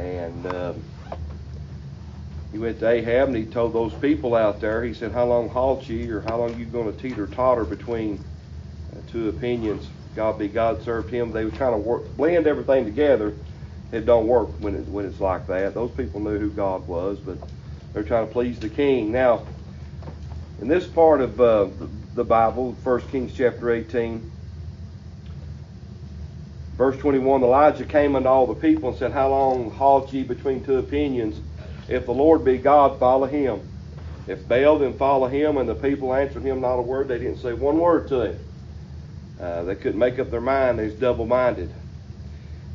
And um, he went to Ahab and he told those people out there, he said, How long halt ye, or how long you going to teeter totter between uh, two opinions? God be God, served him. They were trying to work, blend everything together. It don't work when, it, when it's like that. Those people knew who God was, but they're trying to please the king. Now, in this part of uh, the Bible, 1 Kings chapter 18, verse 21, Elijah came unto all the people and said, How long halt ye between two opinions? If the Lord be God, follow him. If Baal, then follow him. And the people answered him not a word. They didn't say one word to him. Uh, they couldn't make up their mind. They was double-minded.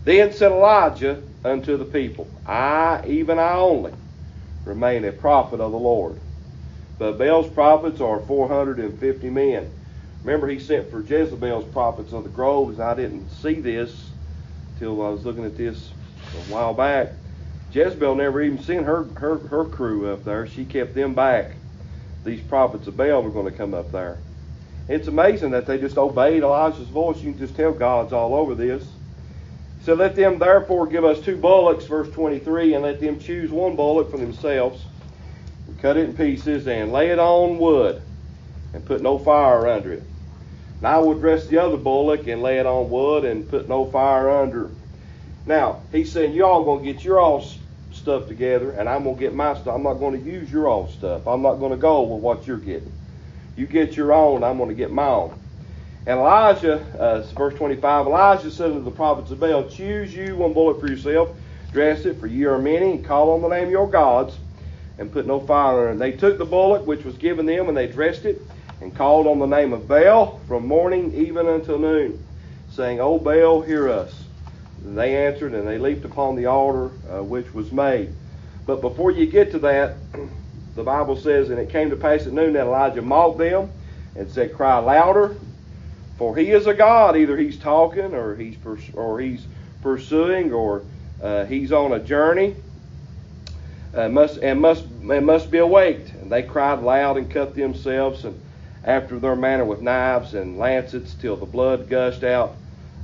Then said Elijah unto the people, I, even I only, remain a prophet of the Lord. But Baal's prophets are 450 men. Remember, he sent for Jezebel's prophets of the groves. I didn't see this till I was looking at this a while back. Jezebel never even sent her, her, her crew up there. She kept them back. These prophets of Baal were going to come up there. It's amazing that they just obeyed Elijah's voice. You can just tell God's all over this. So let them therefore give us two bullocks, verse 23, and let them choose one bullock for themselves, and cut it in pieces, and lay it on wood, and put no fire under it. And I will dress the other bullock and lay it on wood, and put no fire under. Now, he's saying, you all going to get your all stuff together, and I'm to get my stuff. I'm not to use your all stuff. I'm not to go with what you're getting. You get your own, I'm to get my own. And Elijah, uh, verse 25, Elijah said unto the prophets of Baal, Choose you one bullock for yourself, dress it, for ye are many, and call on the name of your gods, and put no fire in it. They took the bullock which was given them, and they dressed it, and called on the name of Baal from morning even until noon, saying, O Baal, hear us. And they answered, and they leaped upon the altar uh, which was made. But before you get to that, the Bible says, And it came to pass at noon that Elijah mocked them, and said, Cry louder, for he is a God. Either he's talking, or he's pers- or he's pursuing, or uh, he's on a journey. Uh, must and must and must be awaked. And they cried loud and cut themselves, and after their manner with knives and lancets, till the blood gushed out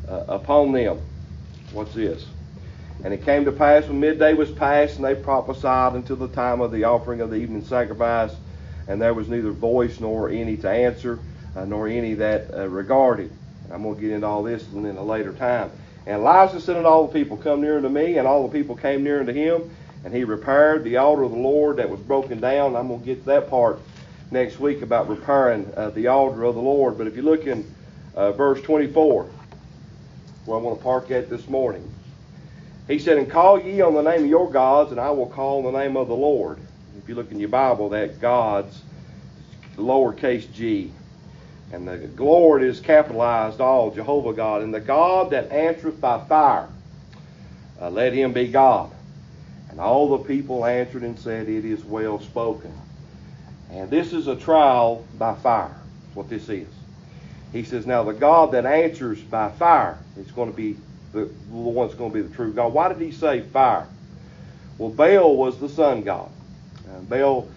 uh, upon them. What's this? And it came to pass when midday was past, and they prophesied until the time of the offering of the evening sacrifice, and there was neither voice nor any to answer uh, nor any that uh, regarded. I'm going to get into all this in a later time. And Elijah said unto all the people, Come near unto me. And all the people came near unto him. And he repaired the altar of the Lord that was broken down. I'm going to get to that part next week about repairing uh, the altar of the Lord. But if you look in uh, verse 24, where I want to park at this morning, he said, And call ye on the name of your gods, and I will call on the name of the Lord. If you look in your Bible, that gods, lowercase g. And the Lord is capitalized all, Jehovah God. And the God that answereth by fire, uh, let him be God. And all the people answered and said, It is well spoken. And this is a trial by fire. What this is. He says, Now the God that answers by fire is going to be the, the one that's going to be the true God. Why did he say fire? Well, Baal was the sun god. Uh, Baal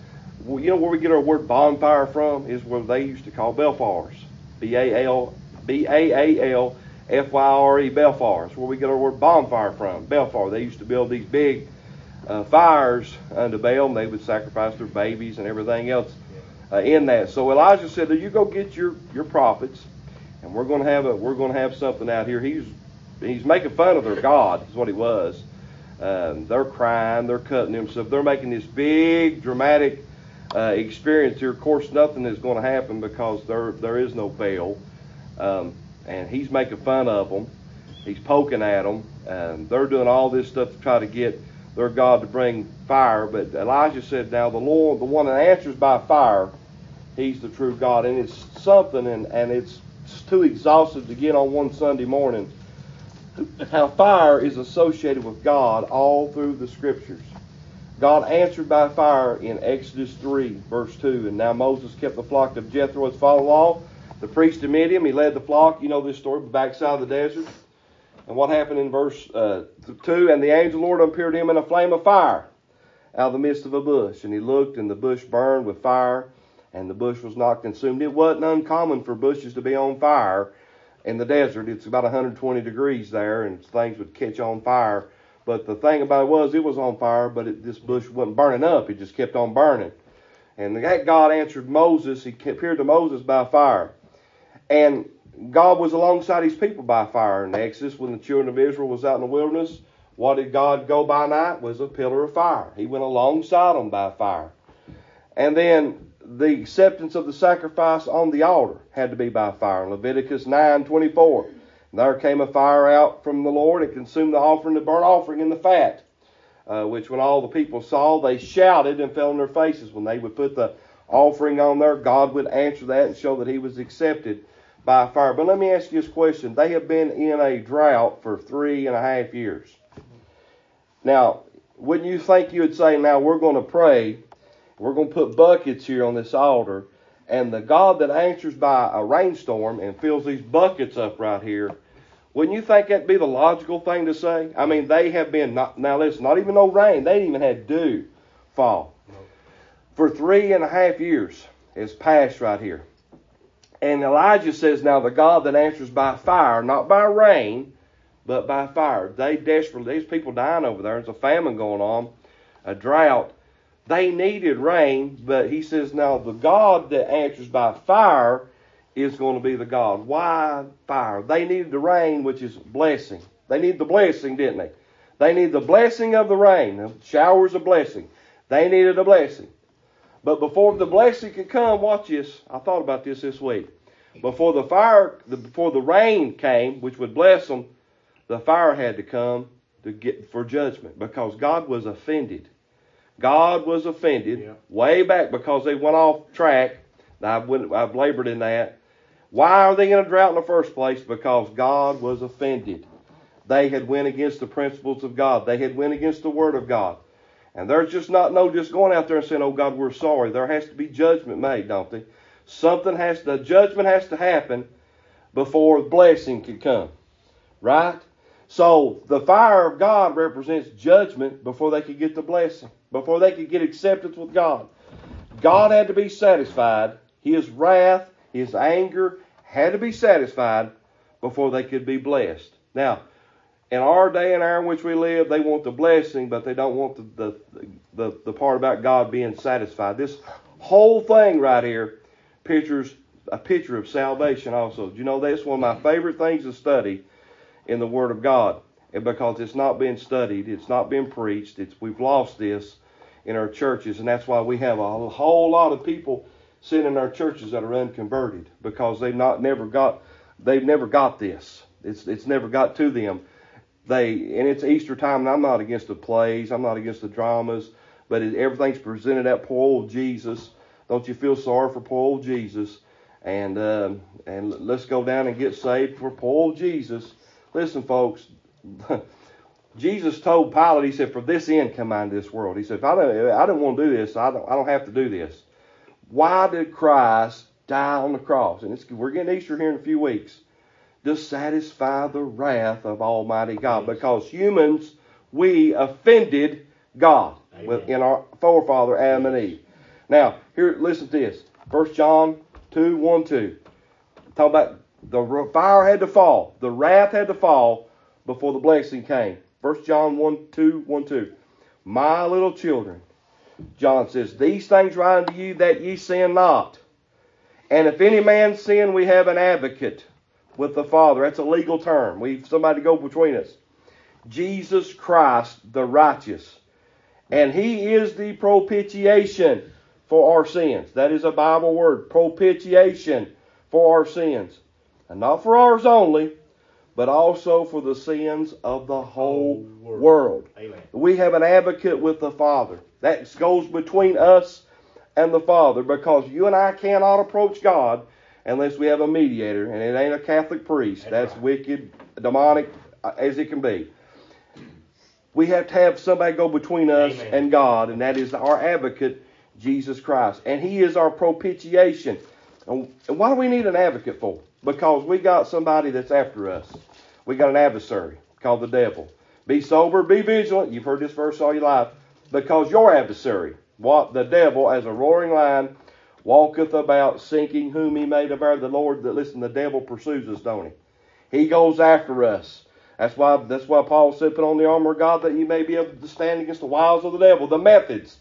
well, you know where we get our word bonfire from? Is where they used to call Belfars. B A L B A A L F Y R E Belfars. Where we get our word bonfire from. Belfar. They used to build these big uh, fires unto Baal, and they would sacrifice their babies and everything else uh, in that. So Elijah said, "You go get your your prophets, and we're going to have a we're going to have something out here." He's he's making fun of their God. Is what he was. Um, they're crying, they're cutting themselves, they're making this big dramatic uh, experience here. Of course, nothing is going to happen because there there is no Baal, um, and he's making fun of them. He's poking at them, and they're doing all this stuff to try to get their God to bring fire. But Elijah said, "Now the Lord, the one that answers by fire, He's the true God." And it's something, and and it's too exhaustive to get on one Sunday morning. How fire is associated with God all through the Scriptures. God answered by fire in Exodus 3, verse 2. And now Moses kept the flock of Jethro, his father-in-law, the priest of Midian. He led the flock. You know this story, the backside of the desert. And what happened in verse uh, 2? And the angel of the Lord appeared to him in a flame of fire out of the midst of a bush. And he looked, and the bush burned with fire, and the bush was not consumed. It wasn't uncommon for bushes to be on fire in the desert. It's about 120 degrees there, and things would catch on fire But the thing about it was, it was on fire, but it, this bush wasn't burning up. It just kept on burning. And that God answered Moses. He appeared to Moses by fire. And God was alongside his people by fire. In Exodus, when the children of Israel was out in the wilderness, what did God go by night? Was a pillar of fire. He went alongside them by fire. And then the acceptance of the sacrifice on the altar had to be by fire. Leviticus 9:24. There came a fire out from the Lord and consumed the offering, the burnt offering, and the fat. Uh, which when all the people saw, they shouted and fell on their faces. When they would put the offering on there, God would answer that and show that He was accepted by fire. But let me ask you this question: They have been in a drought for three and a half years. Now, wouldn't you think you would say, "Now we're going to pray we're going to put buckets here on this altar. And the God that answers by a rainstorm and fills these buckets up right here, wouldn't you think that'd be the logical thing to say? I mean, they have been, not, now listen, not even no rain. They even had dew fall. For three and a half years has passed right here. And Elijah says, now the God that answers by fire, not by rain, but by fire. They desperately, these people dying over there. There's a famine going on, a drought. They needed rain, but he says, now the God that answers by fire is going to be the God. Why fire? They needed the rain, which is blessing. They need the blessing, didn't they? They need the blessing of the rain, the showers of blessing. They needed a blessing. But before the blessing could come, watch this. I thought about this this week. Before the fire, before the rain came, which would bless them, the fire had to come to get for judgment because God was offended. God was offended yeah. way back because they went off track. I've, I've labored in that. Why are they in a drought in the first place? Because God was offended. They had went against the principles of God. They had went against the Word of God. And there's just not no just going out there and saying, "Oh God, we're sorry." There has to be judgment made, don't they? Something has the judgment has to happen before blessing can come, right? So the fire of God represents judgment before they could get the blessing before they could get acceptance with God. God had to be satisfied. His wrath, his anger had to be satisfied before they could be blessed. Now, in our day and hour in which we live, they want the blessing, but they don't want the, the, the, the part about God being satisfied. This whole thing right here pictures a picture of salvation also. Do you know that's one of my favorite things to study in the Word of God? And because it's not being studied, it's not being preached, it's we've lost this in our churches, and that's why we have a whole lot of people sitting in our churches that are unconverted because they've not never got they've never got this. It's it's never got to them. They and it's Easter time, and I'm not against the plays, I'm not against the dramas, but it, everything's presented at poor old Jesus. Don't you feel sorry for poor old Jesus? And um, and let's go down and get saved for poor old Jesus. Listen, folks. Jesus told Pilate, he said, For this end come I into this world. He said, If I don't, I don't want to do this, I don't, I don't have to do this. Why did Christ die on the cross? And we're getting Easter here in a few weeks. To satisfy the wrath of Almighty God. Because humans, we offended God with, in our forefather Adam and Eve. Now, here, listen to this. 1 John 2 1 2. Talk about the fire had to fall, the wrath had to fall before the blessing came. 1 John 1 2, 1 2. My little children, John says, These things write unto you that ye sin not. And if any man sin, we have an advocate with the Father. That's a legal term. We've somebody to go between us. Jesus Christ, the righteous. And he is the propitiation for our sins. That is a Bible word. Propitiation for our sins. And not for ours only, but also for the sins of the whole world. world. We have an advocate with the Father. That goes between us and the Father because you and I cannot approach God unless we have a mediator, and it ain't a Catholic priest. That's, That's right. wicked, demonic uh, as it can be. We have to have somebody go between us Amen. and God, and that is our advocate, Jesus Christ. And He is our propitiation. And why do we need an advocate for? Because we got somebody that's after us. We got an adversary called the devil. Be sober, be vigilant. You've heard this verse all your life. Because your adversary, what the devil, as a roaring lion, walketh about seeking whom he may devour. The Lord, that listen, the devil pursues us, don't he? He goes after us. That's why that's why Paul said, "Put on the armor of God that you may be able to stand against the wiles of the devil." The methods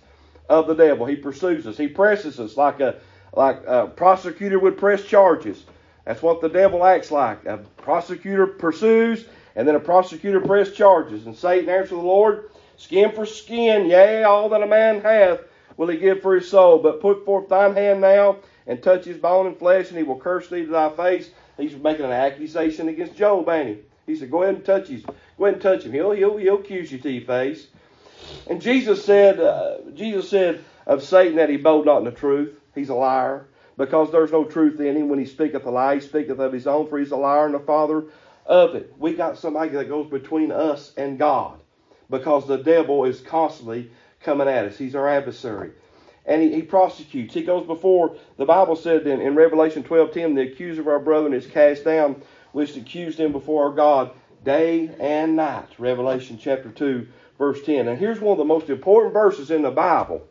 of the devil. He pursues us. He presses us like a like a prosecutor would press charges. That's what the devil acts like. A prosecutor pursues, and then a prosecutor press charges. And Satan answered the Lord, "Skin for skin, yea, all that a man hath will he give for his soul. But put forth thine hand now and touch his bone and flesh, and he will curse thee to thy face." He's making an accusation against Job, ain't he? He said, "Go ahead and touch him. Go ahead and touch him. He'll he'll, he'll accuse you to your face." And Jesus said, uh, Jesus said of Satan that he bowed not in the truth. He's a liar because there's no truth in him. When he speaketh a lie, he speaketh of his own, for he's a liar and the father of it. We got somebody that goes between us and God because the devil is constantly coming at us. He's our adversary. And he, he prosecutes. He goes before, the Bible said in, in Revelation 12.10, the accuser of our brethren is cast down, which accused him before our God day and night. Revelation chapter 2, verse 10. And here's one of the most important verses in the Bible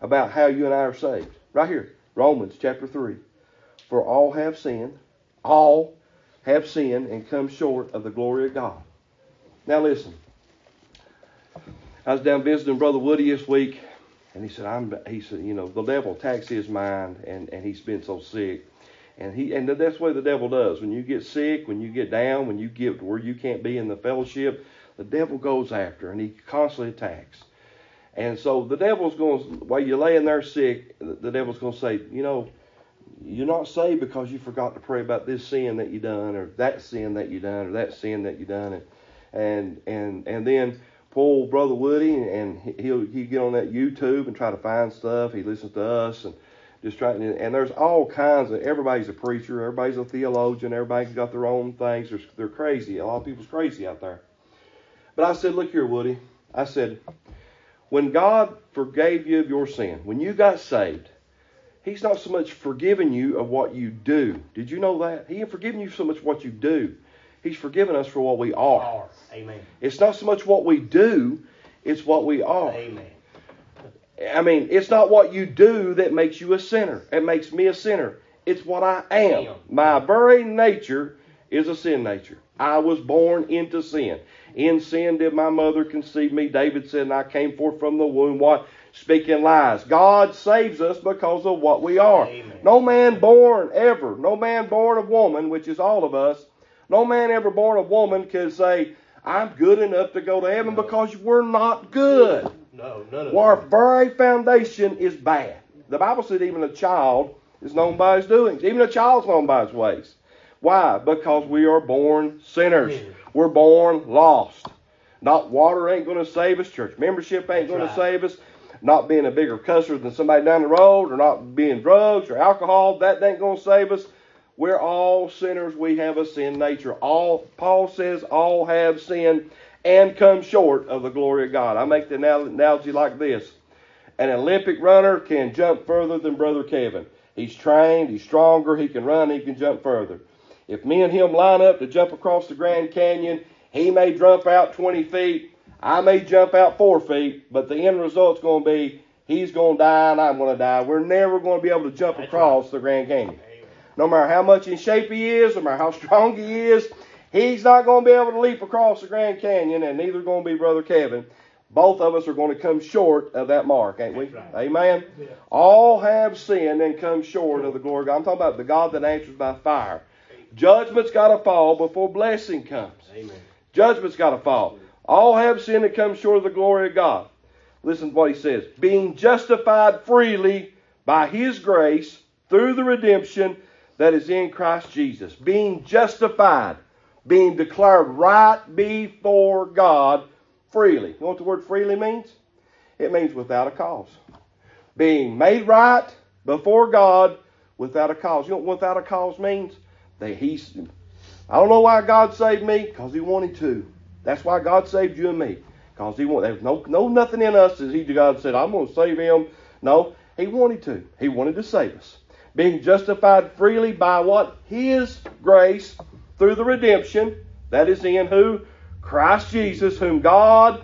about how you and I are saved. Right here, Romans chapter 3. For all have sinned, all have sinned and come short of the glory of God. Now listen. I was down visiting Brother Woody this week, and he said, I'm he said, you know, the devil attacks his mind and, and he's been so sick. And he and that's the way the devil does. When you get sick, when you get down, when you get where you can't be in the fellowship, the devil goes after and he constantly attacks. And so the devil's going while you're laying there sick, the devil's going to say, you know, you're not saved because you forgot to pray about this sin that you done, or that sin that you done, or that sin that you done, and and and then pull brother Woody, and he'll he get on that YouTube and try to find stuff. He listens to us and just trying. And there's all kinds of. Everybody's a preacher. Everybody's a theologian. Everybody's got their own things. They're, they're crazy. A lot of people's crazy out there. But I said, look here, Woody. I said, when God forgave you of your sin, when you got saved, He's not so much forgiving you of what you do. Did you know that? He ain't forgiving you so much what you do. He's forgiven us for what we are. Amen. It's not so much what we do, it's what we are. Amen. I mean, it's not what you do that makes you a sinner. It makes me a sinner. It's what I am. My very nature is a sin nature. I was born into sin. In sin did my mother conceive me. David said, and I came forth from the womb. What? Speaking lies. God saves us because of what we are. Amen. No man born ever, no man born of woman, which is all of us, no man ever born of woman can say, I'm good enough to go to heaven No. because we're not good. No, none of Our very foundation is bad. The Bible said even a child is known by his doings. Even a child's known by his ways. Why? Because we are born sinners. Sinners. We're born lost. Not water ain't going to save us. Church membership ain't going to save us. Not being a bigger cusser than somebody down the road, or not being drugs or alcohol, that ain't going to save us. We're all sinners. We have a sin nature. All Paul says all have sinned and come short of the glory of God. I make the analogy like this. An Olympic runner can jump further than Brother Kevin. He's trained, he's stronger, he can run, he can jump further. If me and him line up to jump across the Grand Canyon, he may jump out 20 feet, I may jump out 4 feet, but the end result's going to be he's going to die and I'm going to die. We're never going to be able to jump That's across the Grand Canyon. No matter how much in shape he is, no matter how strong he is, he's not going to be able to leap across the Grand Canyon, and neither going to be Brother Kevin. Both of us are going to come short of that mark, ain't we? Right. Amen. Yeah. All have sinned and come short of the glory of God. I'm talking about the God that answers by fire. Judgment's got to fall before blessing comes. Amen. Judgment's got to fall. All have sinned and come short of the glory of God. Listen to what he says. Being justified freely by his grace through the redemption that is in Christ Jesus. Being justified. Being declared right before God freely. You know what the word freely means? It means without a cause. Being made right before God without a cause. You know what without a cause means? That he's I don't know why God saved me, because He wanted to. That's why God saved you and me. Because He wanted there's no no nothing in us that He God said, I'm gonna save him. No, He wanted to. He wanted to save us. Being justified freely by what? His grace through the redemption that is in who? Christ Jesus, whom God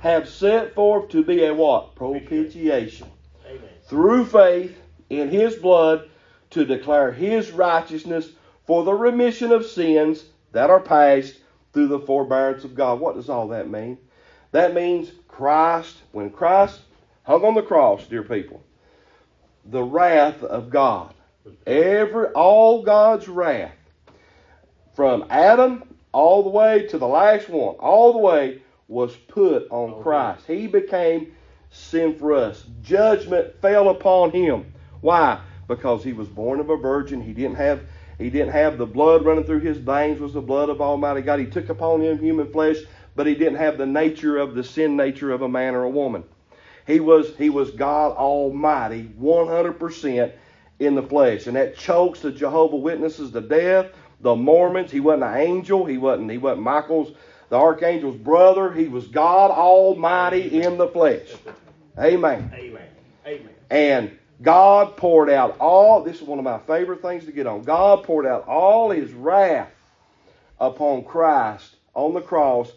have set forth to be a what? Propitiation Amen. through faith in his blood to declare his righteousness for the remission of sins that are past through the forbearance of God. What does all that mean? That means Christ, when Christ hung on the cross, dear people, the wrath of God, every all God's wrath, from Adam all the way to the last one, all the way was put on Christ. He became sin for us. Judgment fell upon him. Why? Because he was born of a virgin. He didn't have he didn't have the blood running through his veins was the blood of Almighty God. He took upon him human flesh, but he didn't have the nature of the sin nature of a man or a woman. He was he was God Almighty, 100% in the flesh, and that chokes the Jehovah Witnesses to death. The Mormons. He wasn't an angel. He wasn't. He wasn't Michael's, the archangel's brother. He was God Almighty in the flesh. Amen. Amen. Amen. And God poured out all, this is one of my favorite things to get on. God poured out all his wrath upon Christ on the cross,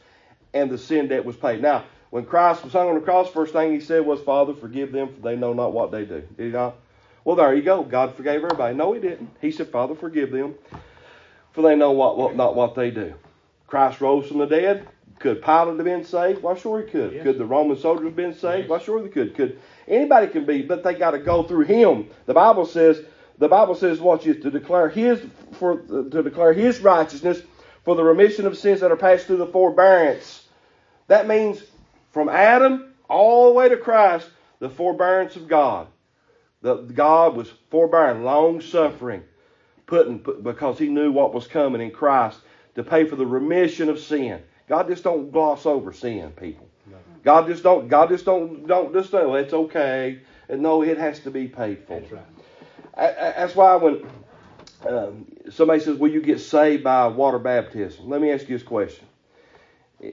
and the sin debt was paid. Now, when Christ was hung on the cross, first thing he said was, Father, forgive them, for they know not what they do. Did he not? Well, there you go. God forgave everybody. No, he didn't. He said, Father, forgive them, for they know what, what not what they do. Christ rose from the dead. Could Pilate have been saved? Why, sure he could. Yes. Could the Roman soldiers have been saved? Yes. Why, sure they could. Could anybody can be, but they got to go through him. The Bible says, the Bible says, what you to declare his for to declare his righteousness for the remission of sins that are passed through the forbearance. That means from Adam all the way to Christ, the forbearance of God. The God was forbearing, long suffering, putting put, because He knew what was coming in Christ to pay for the remission of sin. God just don't gloss over sin, people. God just don't. God just don't. Don't just say, "Well, it's okay." And no, it has to be paid for. That's right. A- a- That's why when um, somebody says, "Will you get saved by water baptism?" Let me ask you this question: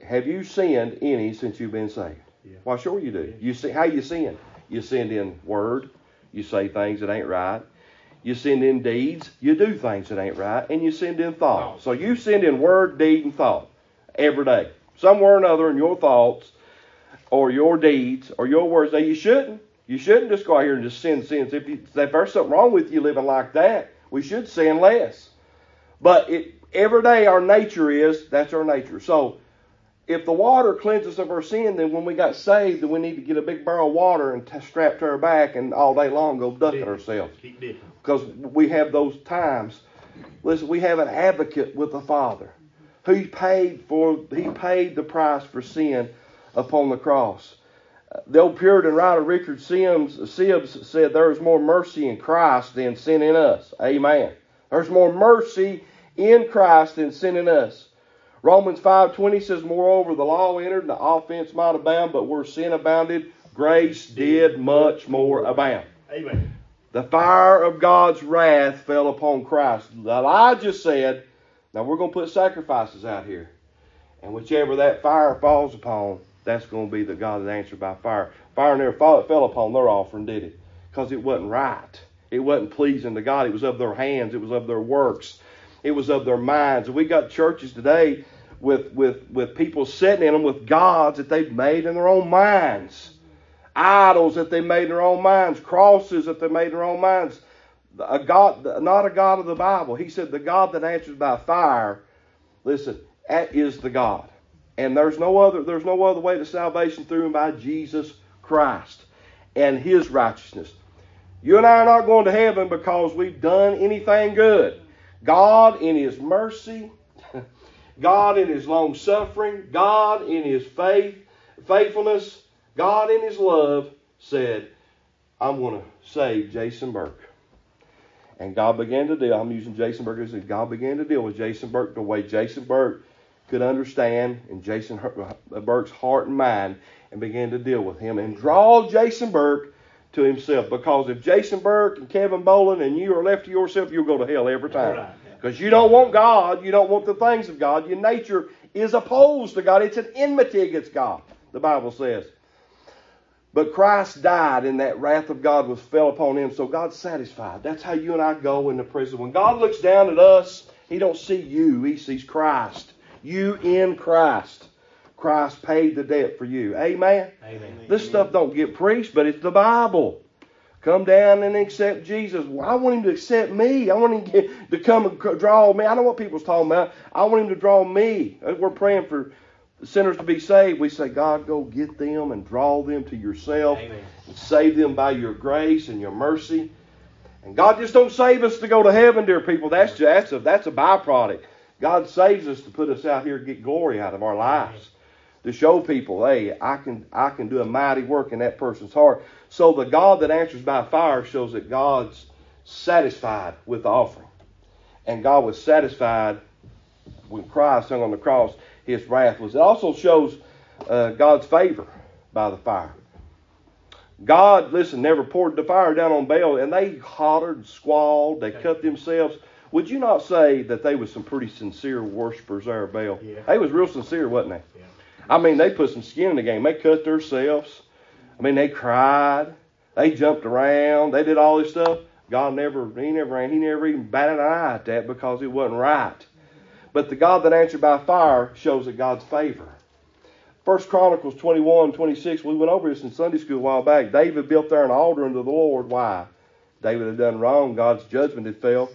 Have you sinned any since you've been saved? Yeah. Why, sure you do. You see how you sin. You sin in word. You say things that ain't right. You sin in deeds. You do things that ain't right, and you sin in thought. So you sin in word, deed, and thought every day, somewhere or another in your thoughts, or your deeds, or your words. Now you shouldn't. You shouldn't just go out here and just sin sins. If, you, if there's something wrong with you living like that, we should sin less. But it, every day our nature is that's our nature. So if the water cleanses of our sin, then when we got saved, then we need to get a big barrel of water and t- strap to our back and all day long go duck at ourselves Keep because we have those times. Listen, we have an advocate with the Father who paid for he paid the price for sin upon the cross. The old Puritan writer Richard Sims Sibbes said there is more mercy in Christ than sin in us. Amen. There's more mercy in Christ than sin in us. Romans 5:20 says, "Moreover, the law entered, and the offense might abound, but where sin abounded, grace did much more abound." Amen. The fire of God's wrath fell upon Christ. Elijah said, Now we're going to put sacrifices out here. And whichever that fire falls upon, that's going to be the God that answered by fire. Fire never fall, fell upon their offering, did it? Because it wasn't right. It wasn't pleasing to God. It was of their hands, it was of their works, it was of their minds. And we got churches today with, with, with people sitting in them with gods that they've made in their own minds idols that they made in their own minds, crosses that they made in their own minds. A God, not a God of the Bible. He said, the God that answers by fire. Listen, that is the God, and there's no other. There's no other way to salvation through and by Jesus Christ and His righteousness. You and I are not going to heaven because we've done anything good. God, in His mercy, God in His long suffering, God in His faith, faithfulness, God in His love said, I'm going to save Jason Burke. And God began to deal. I'm using Jason Burke as God began to deal with Jason Burke the way Jason Burke could understand in Jason uh, Burke's heart and mind and began to deal with him and draw Jason Burke to himself. Because if Jason Burke and Kevin Boland and you are left to yourself, you'll go to hell every time. Because you don't want God, you don't want the things of God. Your nature is opposed to God. It's an enmity against God, the Bible says. But Christ died, and that wrath of God was fell upon him. So God's satisfied. That's how you and I go in the prison. When God looks down at us, He don't see you. He sees Christ. You in Christ. Christ paid the debt for you. Amen. Amen. This stuff don't get preached, but it's the Bible. Come down and accept Jesus. Well, I want him to accept me. I want him to come and draw me. I know what people's talking about. I want him to draw me. Uh, we're praying for sinners to be saved. We say, God, go get them and draw them to yourself. Amen. And save them by your grace and your mercy. And God just don't save us to go to heaven, dear people. That's just, that's a that's a byproduct. God saves us to put us out here to get glory out of our lives. To show people, hey, I can I can do a mighty work in that person's heart. So the God that answers by fire shows that God's satisfied with the offering. And God was satisfied when Christ hung on the cross, his wrath was. It also shows uh, God's favor by the fire. God, listen, never poured the fire down on Baal, and they hollered, squalled, they cut themselves. Would you not say that they was some pretty sincere worshipers there Baal? Yeah. They was real sincere, wasn't they? Yeah. I mean, they put some skin in the game. They cut themselves. I mean, they cried. They jumped around. They did all this stuff. God never, he never, he never even batted an eye at that because it wasn't right. But the God that answered by fire shows that God's favor. First Chronicles 21, 26, we went over this in Sunday school a while back. David built there an altar unto the Lord. Why? David had done wrong. God's judgment had fell.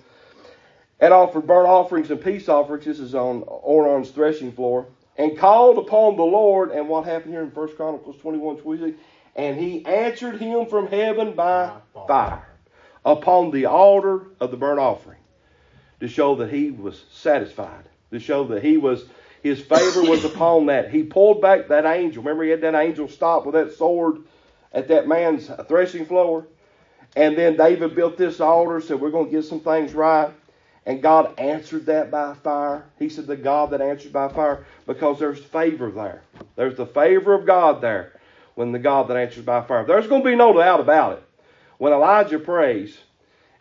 And offered burnt offerings and peace offerings. This is on Ornan's threshing floor. And called upon the Lord. And what happened here in First Chronicles 21, 26? And he answered him from heaven by fire upon the altar of the burnt offering to show that he was satisfied, to show that he was his favor was upon that. He pulled back that angel. Remember, he had that angel stop with that sword at that man's threshing floor. And then David built this altar, said, We're going to get some things right. And God answered that by fire. He said, The God that answers by fire, because there's favor there. There's the favor of God there when the God that answers by fire. There's going to be no doubt about it. When Elijah prays,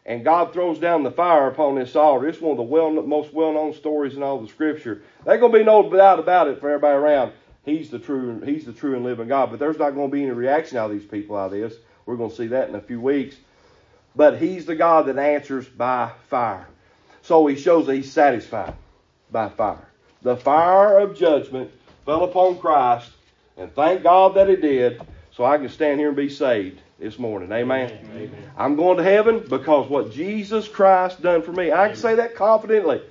and God throws down the fire upon this altar. It's one of the well, most well-known stories in all the Scripture. There's going to be no doubt about it for everybody around. He's the true, he's the true and living God. But there's not going to be any reaction out of these people out of this. We're going to see that in a few weeks. But he's the God that answers by fire. So he shows that he's satisfied by fire. The fire of judgment fell upon Christ, and thank God that it did, so I can stand here and be saved this morning. Amen. Amen. I'm going to heaven because what Jesus Christ done for me. I can say that confidently.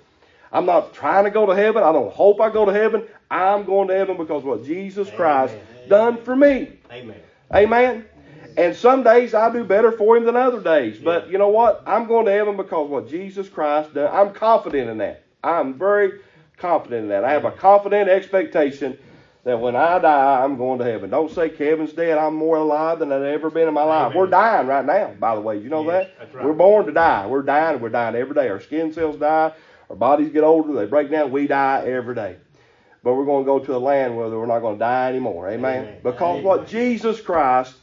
I'm not trying to go to heaven. I don't hope I go to heaven. I'm going to heaven because what Jesus Christ Amen. done for me. Amen. Amen. And some days I do better for him than other days. But you know what? I'm going to heaven because what Jesus Christ done. I'm confident in that. I'm very confident in that. I have a confident expectation that when I die, I'm going to heaven. Don't say Kevin's dead. I'm more alive than I've ever been in my life. Amen. We're dying right now, by the way. You know Yes, that? right. We're born to die. We're dying. We're dying every day. Our skin cells die. Our bodies get older. They break down. We die every day. But we're going to go to a land where we're not going to die anymore. Amen. Amen. Because Amen. what Jesus Christ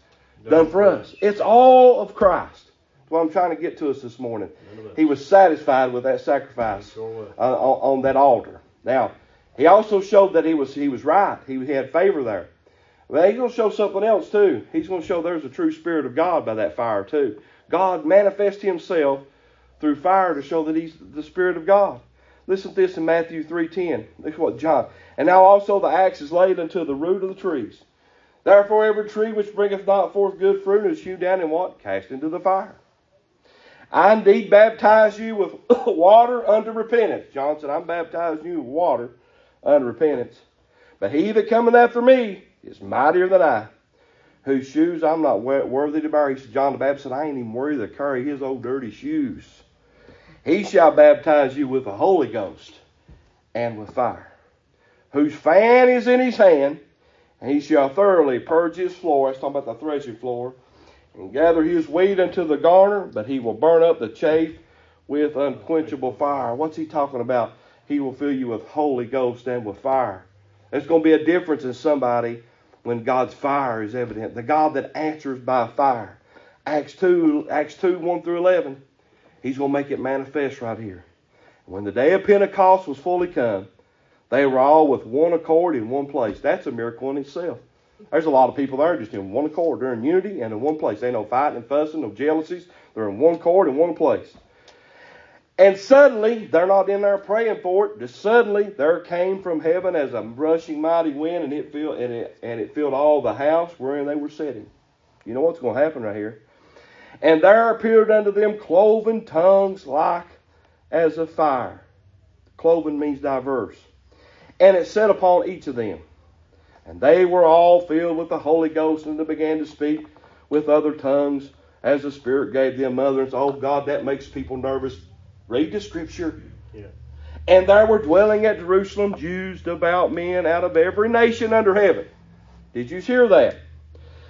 done for us. It's all of Christ. That's what I'm trying to get to us this morning. None of us. He was satisfied with that sacrifice uh, on, on that altar. Now, he also showed that he was he was right. He, had favor there. But he's going to show something else too. He's going to show there's a true spirit of God by that fire too. God manifests himself through fire to show that he's the spirit of God. Listen to this in Matthew 3:10. Look what John. And now also the axe is laid unto the root of the trees. Therefore every tree which bringeth not forth good fruit is hewed down and what? Cast into the fire. I indeed baptize you with water unto repentance. John said, I'm baptizing you with water unto repentance. But he that cometh after me is mightier than I, whose shoes I'm not worthy to bear. He said, John the Baptist said, I ain't even worthy to carry his old dirty shoes. He shall baptize you with the Holy Ghost and with fire, whose fan is in his hand, and he shall thoroughly purge his floor. That's talking about the threshing floor and gather his wheat into the garner, but he will burn up the chaff with unquenchable fire. What's he talking about? He will fill you with Holy Ghost and with fire. There's going to be a difference in somebody when God's fire is evident. The God that answers by fire. Acts 2, Acts 2, 1 through 11. He's going to make it manifest right here. When the day of Pentecost was fully come, they were all with one accord in one place. That's a miracle in itself. There's a lot of people there just in one accord. They're in unity and in one place. Ain't no fighting and fussing, no jealousies. They're in one accord in one place. And suddenly, they're not in there praying for it. Just suddenly, there came from heaven as a rushing mighty wind, and it filled and it and it filled all the house wherein they were sitting. You know what's going to happen right here? And there appeared unto them cloven tongues like as of fire. Cloven means diverse. And it set upon each of them. And they were all filled with the Holy Ghost, and they began to speak with other tongues as the Spirit gave them utterance. Oh God, that makes people nervous. Read the Scripture. Yeah. And there were dwelling at Jerusalem Jews, devout men out of every nation under heaven. Did you hear that?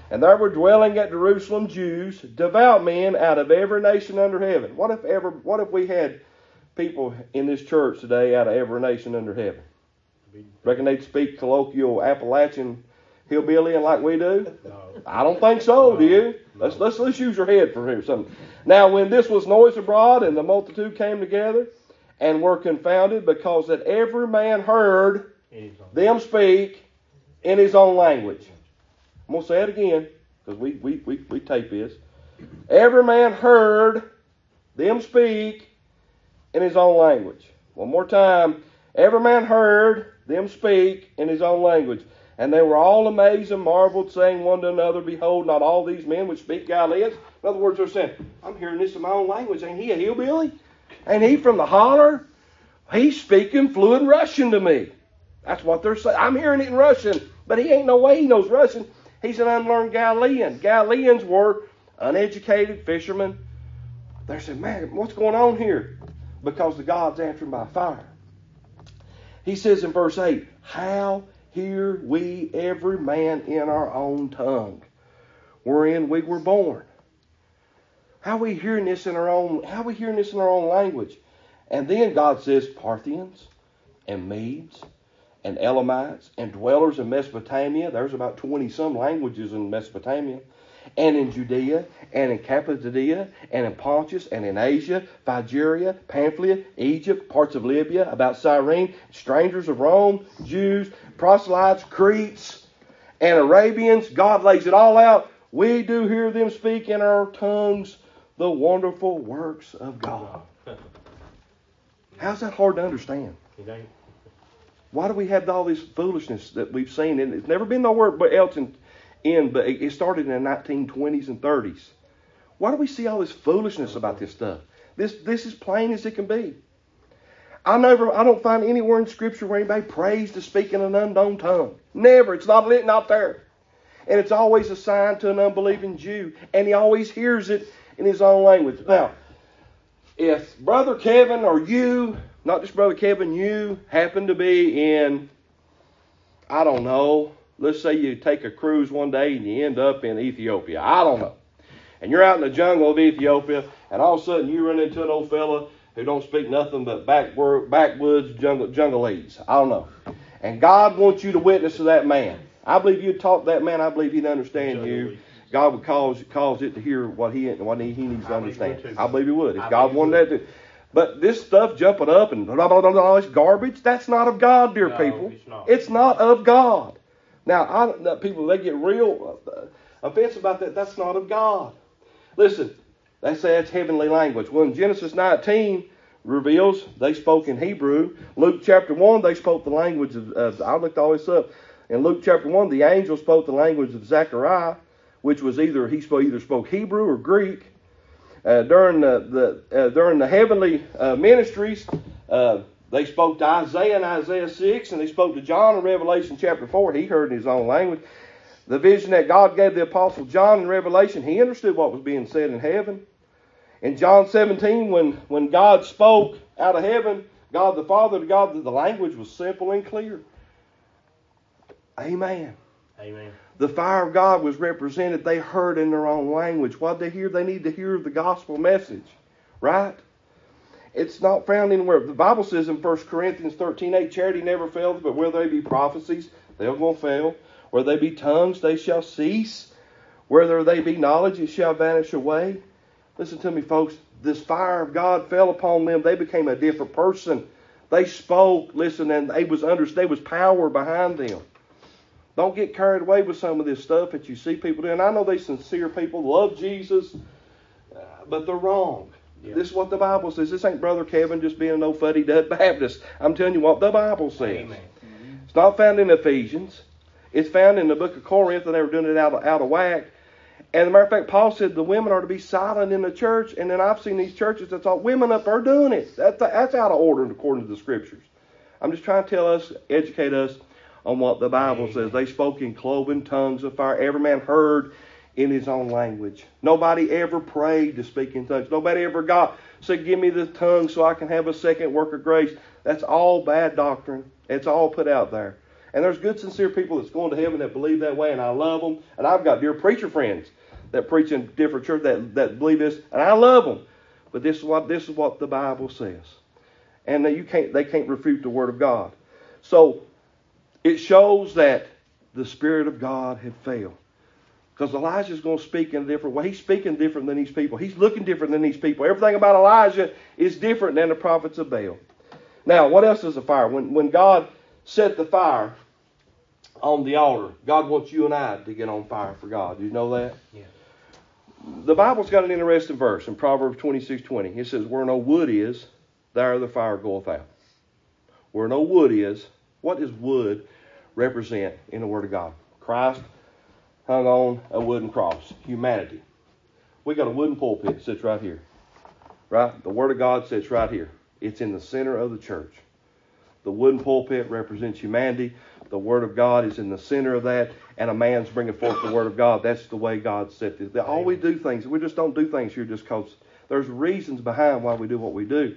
And there were dwelling at Jerusalem Jews, devout men out of every nation under heaven. What if ever what if we had people in this church today out of every nation under heaven? Reckon they'd speak colloquial Appalachian hillbilly like we do? No. I don't think so, do you? Let's let's let's use your head for here something. Now when this was noise abroad and the multitude came together and were confounded because that every man heard them speak in his own language. I'm gonna say it again because we, we, we, we tape this. Every man heard them speak in his own language. One more time. Every man heard them speak in his own language. And they were all amazed and marveled, saying one to another, Behold, not all these men which speak Galileans. In other words, they're saying, I'm hearing this in my own language. Ain't he a hillbilly? Ain't he from the holler? He's speaking fluent Russian to me. That's what they're saying. I'm hearing it in Russian, but he ain't no way he knows Russian. He's an unlearned Galilean. Galileans were uneducated fishermen. They said, Man, what's going on here? Because the God's answering by fire. He says in verse 8, How hear we every man in our own tongue, wherein we were born? How are we hearing this in our own how are we hearing this in our own language? And then God says Parthians and Medes and Elamites and dwellers in Mesopotamia. There's about 20 some languages in Mesopotamia. And in Judea, and in Cappadocia, and in Pontus, and in Asia, Phrygia, Pamphylia, Egypt, parts of Libya, about Cyrene, strangers of Rome, Jews, proselytes, Cretes, and Arabians. God lays it all out. We do hear them speak in our tongues the wonderful works of God. How's that hard to understand? Why do we have all this foolishness that we've seen? And it's never been nowhere but else in, in but it started in the 1920s and 30s. Why do we see all this foolishness about this stuff? This this is plain as it can be. I never I don't find anywhere in Scripture where anybody prays to speak in an unknown tongue. Never. It's not lit not there. And it's always assigned to an unbelieving Jew. And he always hears it in his own language. Now, if Brother Kevin or you, not just Brother Kevin, you happen to be in, I don't know, let's say you take a cruise one day and you end up in Ethiopia. I don't know. And you're out in the jungle of Ethiopia, and all of a sudden you run into an old fella who don't speak nothing but backward, backwoods jungle, jungleese. I don't know. And God wants you to witness to that man. I believe you'd talk to that man. I believe he'd understand you. God would cause cause it to hear what he what he, he needs to I believe understand. would. I believe he would. If I God wanted that to. But this stuff jumping up and blah blah blah blah, all this garbage, that's not of God, dear No, people. it's not. It's not of God. Now, I, now, people they get real uh, offensive about that. That's not of God. Listen, they say it's heavenly language. Well, in Genesis 19 reveals they spoke in Hebrew. Luke chapter 1 they spoke the language of. of I looked all this up. In Luke chapter 1, the angel spoke the language of Zechariah, which was either he spoke either spoke Hebrew or Greek. Uh, during the, the uh, during the heavenly uh, ministries, uh, they spoke to Isaiah in Isaiah 6, and they spoke to John in Revelation chapter 4. He heard in his own language. The vision that God gave the apostle John in Revelation, he understood what was being said in heaven. In John 17, when, when God spoke out of heaven, God the Father to God, the language was simple and clear. Amen. Amen. The fire of God was represented. They heard in their own language. What they hear, they need to hear the gospel message. Right? It's not found anywhere. The Bible says in 1 Corinthians 13 8, charity never fails, but where they be prophecies, they'll go fail. Where they be tongues, they shall cease. Whether they be knowledge, it shall vanish away. Listen to me, folks. This fire of God fell upon them. They became a different person. They spoke, listen, and they was under, there was power behind them. Don't get carried away with some of this stuff that you see people doing. I know they sincere people, love Jesus, but they're wrong. Yeah. This is what the Bible says. This ain't Brother Kevin just being no fuddy dud Baptist. I'm telling you what the Bible says. Amen. It's not found in Ephesians. It's found in the book of Corinth, and they were doing it out of, out of whack. And as a matter of fact, Paul said the women are to be silent in the church. And then I've seen these churches that's all women up there doing it. That's, that's out of order according to the scriptures. I'm just trying to tell us, educate us on what the Bible says. They spoke in cloven tongues of fire. Every man heard in his own language. Nobody ever prayed to speak in tongues. Nobody ever got said, "Give me the tongue so I can have a second work of grace." That's all bad doctrine. It's all put out there. And there's good, sincere people that's going to heaven that believe that way, and I love them. And I've got dear preacher friends that preach in different churches that, that believe this, and I love them. But this is what this is what the Bible says, and you can't they can't refute the Word of God. So it shows that the Spirit of God had failed. Because Elijah's going to speak in a different way. He's speaking different than these people. He's looking different than these people. Everything about Elijah is different than the prophets of Baal. Now, what else is a fire? When, when God set the fire on the altar, God wants you and I to get on fire for God. Do you know that? Yeah. The Bible's got an interesting verse in Proverbs 26 20. It says, Where no wood is, there the fire goeth out. Where no wood is, what does wood represent in the Word of God? Christ hung on a wooden cross. Humanity. We got a wooden pulpit sits right here. Right? The Word of God sits right here. It's in the center of the church. The wooden pulpit represents humanity. The Word of God is in the center of that, and a man's bringing forth the Word of God. That's the way God set this. All we do things, we just don't do things here just because there's reasons behind why we do what we do.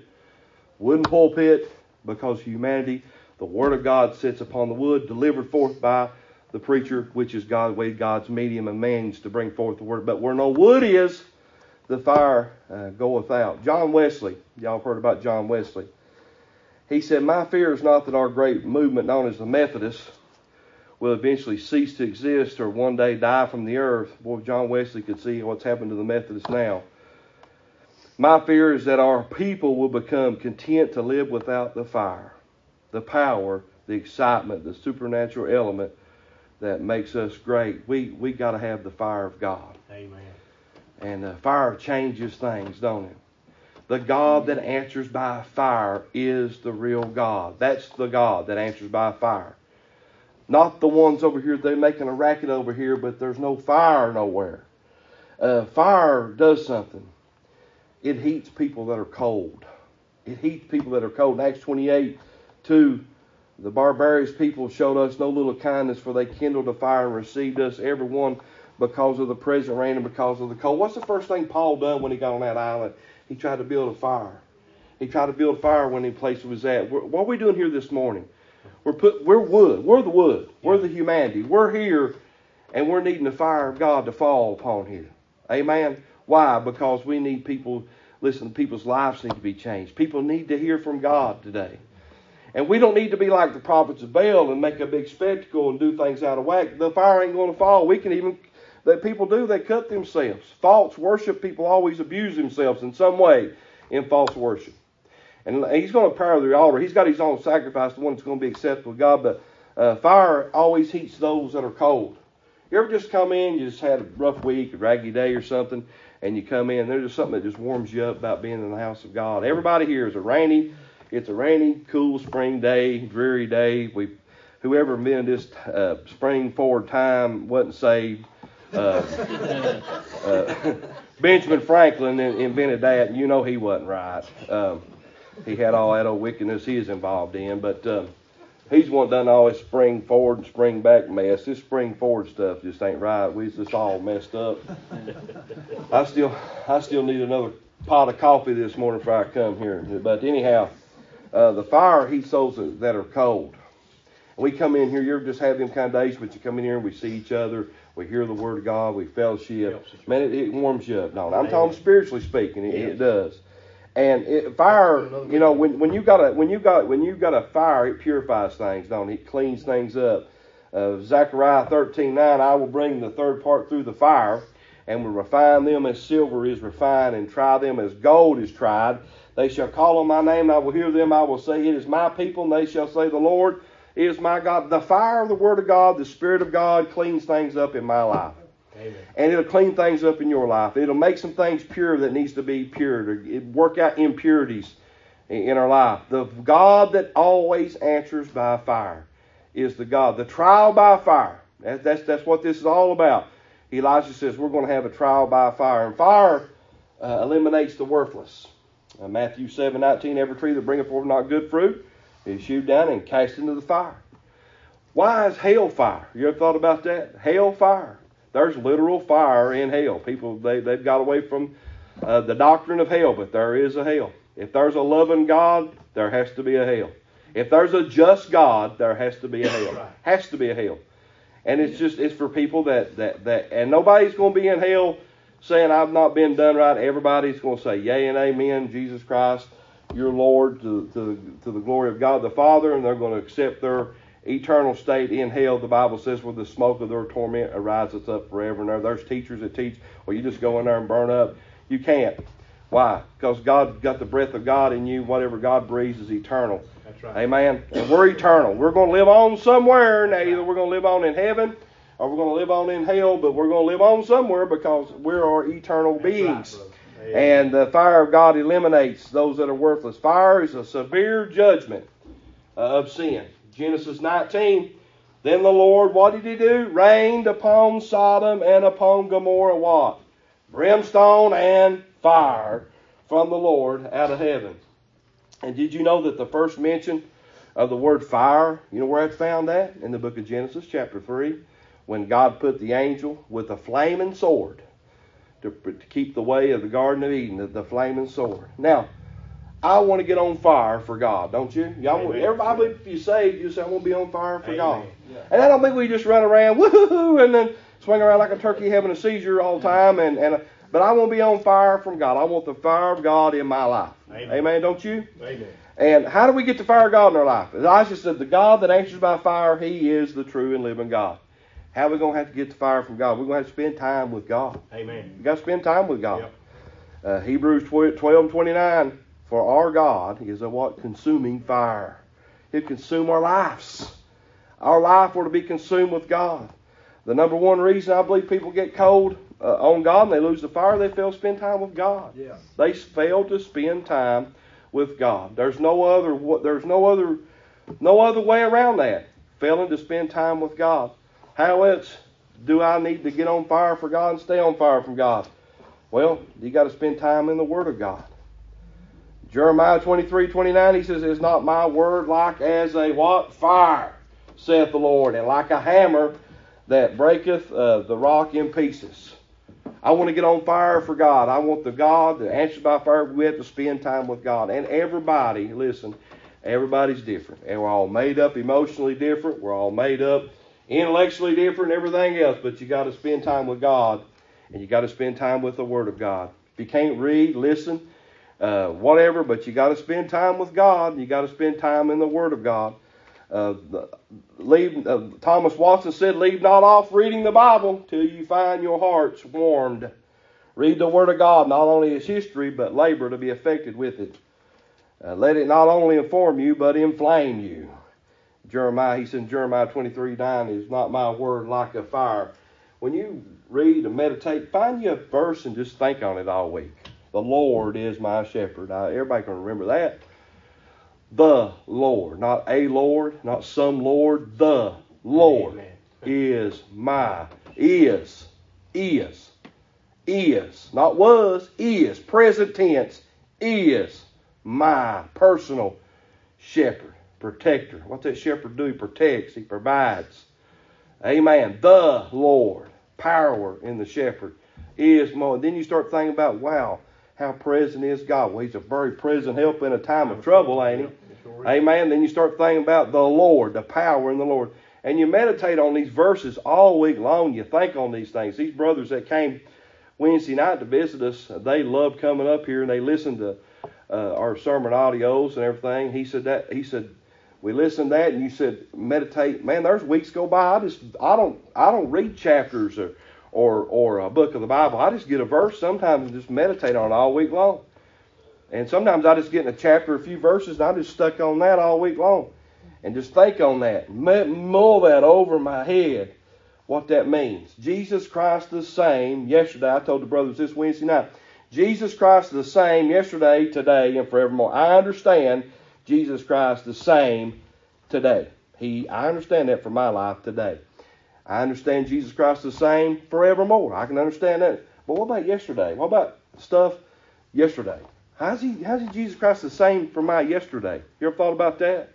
Wooden pulpit, because humanity, the Word of God sits upon the wood, delivered forth by the preacher, which is God, way God's medium and means to bring forth the word. But where no wood is, the fire uh, goeth out. John Wesley, y'all have heard about John Wesley. He said, My fear is not that our great movement known as the Methodists will eventually cease to exist or one day die from the earth. Boy, John Wesley could see what's happened to the Methodists now. My fear is that our people will become content to live without the fire, the power, the excitement, the supernatural element that makes us great. We we got to have the fire of God. Amen. And the fire changes things, don't it? The God that answers by fire is the real God. That's the God that answers by fire. Not the ones over here, they're making a racket over here, but there's no fire nowhere. Uh, fire does something. It heats people that are cold. It heats people that are cold. In Acts 28, 2, the barbarous people showed us no little kindness, for they kindled a fire and received us, every one, because of the present rain and because of the cold. What's the first thing Paul done when he got on that island? He tried to build a fire. He tried to build a fire when the place was at. What are we doing here this morning? We're put. We're wood. We're the wood. We're the humanity. We're here, and we're needing the fire of God to fall upon here. Amen. Why? Because we need people. Listen, people's lives need to be changed. People need to hear from God today. And we don't need to be like the prophets of Baal and make a big spectacle and do things out of whack. The fire ain't going to fall. We can even, that people do, they cut themselves. False worship people always abuse themselves in some way in false worship. And he's going to power the altar. He's got his own sacrifice, the one that's going to be acceptable to God. But uh, fire always heats those that are cold. You ever just come in, you just had a rough week, a raggy day or something, and you come in, there's just something that just warms you up about being in the house of God. Everybody here is a rainy, it's a rainy, cool spring day, dreary day. We, whoever invented this uh, spring forward time wasn't saved. Uh, uh, Benjamin Franklin invented that, and you know he wasn't right. Um, he had all that old wickedness he was involved in, but um, he's one done all this spring forward and spring back mess. This spring forward stuff just ain't right. We just all messed up. I still, I still need another pot of coffee this morning before I come here. But anyhow, uh, the fire heats those that are cold. We come in here, you ever just have them kind of days, but you come in here and we see each other, we hear the word of God, we fellowship. Man, it, it warms you up. No, I'm talking spiritually speaking, it, it does. And it, fire, you know, when, when you got a when you got when you got a fire, it purifies things, don't it? It cleans things up. Uh, Zechariah 13, 9, I will bring the third part through the fire, and will refine them as silver is refined, and try them as gold is tried. They shall call on my name, and I will hear them. I will say, It is my people, and they shall say, The Lord is my God. The fire of the Word of God, the Spirit of God, cleans things up in my life. Amen. And it'll clean things up in your life. It'll make some things pure that needs to be pure, to work out impurities in our life. The God that always answers by fire is the God. The trial by fire. That's, that's, that's what this is all about. Elijah says, We're going to have a trial by fire. And fire uh, eliminates the worthless. Uh, Matthew 7 19, every tree that bringeth forth not good fruit is hewed down and cast into the fire. Why is hell fire? You ever thought about that? Hell fire. There's literal fire in hell. People, they, they've got away from uh, the doctrine of hell, but there is a hell. If there's a loving God, there has to be a hell. If there's a just God, there has to be a hell. Has to be a hell. And it's just it's for people that that that and nobody's going to be in hell saying I've not been done right. Everybody's going to say yea and amen, Jesus Christ, your Lord, to to, to the glory of God the Father, and they're going to accept their eternal state in hell. The Bible says, where the smoke of their torment arises up forever and ever. There's teachers that teach, well, you just go in there and burn up. You can't. Why? Because God got the breath of God in you. Whatever God breathes is eternal. That's right. Amen. And we're eternal. We're going to live on somewhere. Now, either we're going to live on in heaven or we're going to live on in hell, but we're going to live on somewhere because we are eternal That's beings. Right, and the fire of God eliminates those that are worthless. Fire is a severe judgment of sin. Genesis 19. Then the Lord, what did he do? Rained upon Sodom and upon Gomorrah what? Brimstone and fire from the Lord out of heaven. And did you know that the first mention of the word fire, you know where it's found at? In the book of Genesis, chapter 3, when God put the angel with a flaming sword to, to keep the way of the Garden of Eden, the, the flaming sword. Now, I want to get on fire for God, don't you? Y'all want, everybody, if you say, you say, I want to be on fire for Amen. God. Yeah. And I don't think we just run around, woohoo, and then swing around like a turkey having a seizure all the time. And, and But I want to be on fire from God. I want the fire of God in my life. Amen. Amen, don't you? Amen. And how do we get the fire of God in our life? Elijah said, the God that answers by fire, he is the true and living God. How are we going to have to get the fire from God? We're going to have to spend time with God. Amen. you got to spend time with God. Yep. Uh, Hebrews 12 and 29, for our God is a what? Consuming fire. He'll consume our lives. Our life were to be consumed with God. The number one reason I believe people get cold uh, on God and they lose the fire, they fail to spend time with God. Yeah. They fail to spend time with God. There's no other there's no other no other way around that. Failing to spend time with God. How else do I need to get on fire for God and stay on fire from God? Well, you got to spend time in the Word of God. Jeremiah 23, 29, he says, Is not my word like as a what? Fire, saith the Lord, and like a hammer that breaketh uh, the rock in pieces. I want to get on fire for God. I want the God that answers by fire. We have to spend time with God. And everybody, listen, everybody's different. And we're all made up emotionally different. We're all made up intellectually different, everything else. But you got to spend time with God, and you got to spend time with the Word of God. If you can't read, listen, uh, whatever, but you got to spend time with God. You got to spend time in the Word of God. Uh, leave, uh, Thomas Watson said, "Leave not off reading the Bible till you find your hearts warmed. Read the Word of God, not only as history, but labor to be affected with it. Uh, let it not only inform you, but inflame you." Jeremiah, he said, in Jeremiah 23 9 is not my word like a fire. When you read and meditate, find you a verse and just think on it all week. The Lord is my shepherd. Now, everybody can remember that. The Lord, not a Lord, not some Lord. The Lord Amen. is my, is, is, is, not was, is, present tense, is my personal shepherd, protector. What's that shepherd do? He protects, he provides. Amen. The Lord, power in the shepherd, is more. Then you start thinking about, wow, how present is God? Well, He's a very present help in a time of trouble, ain't He? Amen. Then you start thinking about the Lord, the power in the Lord. And you meditate on these verses all week long. You think on these things. These brothers that came Wednesday night to visit us, they loved coming up here and they listened to uh, our sermon audios and everything. He said that he said we listened to that and you said meditate. Man, there's weeks go by. I just I don't I don't read chapters or or or a book of the Bible. I just get a verse sometimes and just meditate on it all week long. And sometimes I just get in a chapter, a few verses, and I'm just stuck on that all week long. And just think on that. Mull that over my head, what that means. Jesus Christ the same. Yesterday, I told the brothers this Wednesday night. Jesus Christ the same yesterday, today, and forevermore. I understand Jesus Christ the same today. He, I understand that for my life today. I understand Jesus Christ is the same forevermore. I can understand that. But what about yesterday? What about stuff yesterday? How's he how's he Jesus Christ the same for my yesterday? You ever thought about that?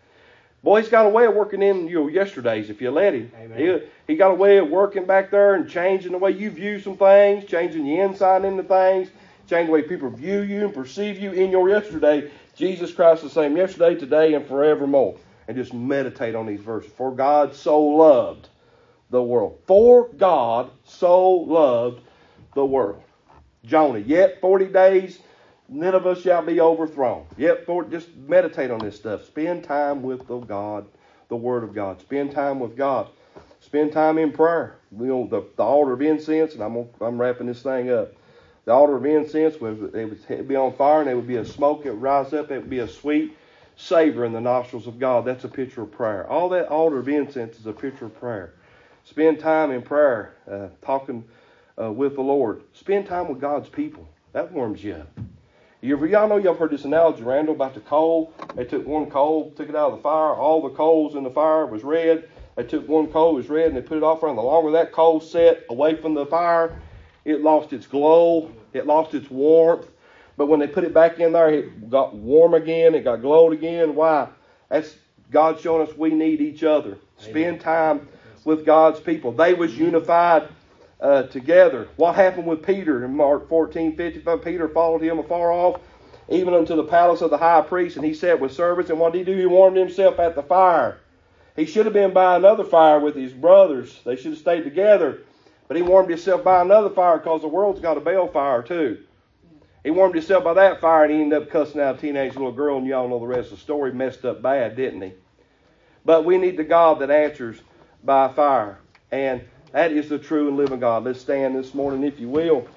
Boy, he's got a way of working in your yesterdays if you let him. He, he got a way of working back there and changing the way you view some things, changing the inside into things, changing the way people view you and perceive you in your yesterday. Jesus Christ the same yesterday, today, and forevermore. And just meditate on these verses. For God so loved the world. For God so loved the world. Jonah, yet 40 days Nineveh shall be overthrown. Yep, for, just meditate on this stuff. Spend time with the God, the Word of God. Spend time with God. Spend time in prayer. You know, the, the altar of incense, and I'm, I'm wrapping this thing up. The altar of incense, would, it would be on fire, and it would be a smoke. It would rise up. It would be a sweet savor in the nostrils of God. That's a picture of prayer. All that altar of incense is a picture of prayer. Spend time in prayer, uh, talking uh, with the Lord. Spend time with God's people. That warms you up. You y'all know y'all heard this analogy, Randall, about the coal. They took one coal, took it out of the fire. All the coals in the fire was red. They took one coal, it was red, and they put it off. And the longer that coal set away from the fire, it lost its glow. It lost its warmth. But when they put it back in there, it got warm again. It got glowed again. Why? That's God showing us we need each other. Spend time with God's people. They was unified uh, together. What happened with Peter in Mark 14, 55? Peter followed him afar off, even unto the palace of the high priest, and he sat with servants. And what did he do? He warmed himself at the fire. He should have been by another fire with his brothers. They should have stayed together. But he warmed himself by another fire because the world's got a bell fire too. He warmed himself by that fire and he ended up cussing out a teenage little girl, and y'all know the rest of the story. Messed up bad, didn't he? But we need the God that answers by fire. And that is the true and living God. Let's stand this morning, if you will.